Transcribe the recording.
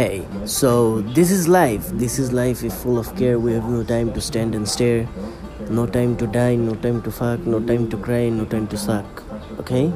Hey, so this is life. This is life is full of care. We have no time to stand and stare. No time to die, no time to fuck, no time to cry, no time to suck. Okay?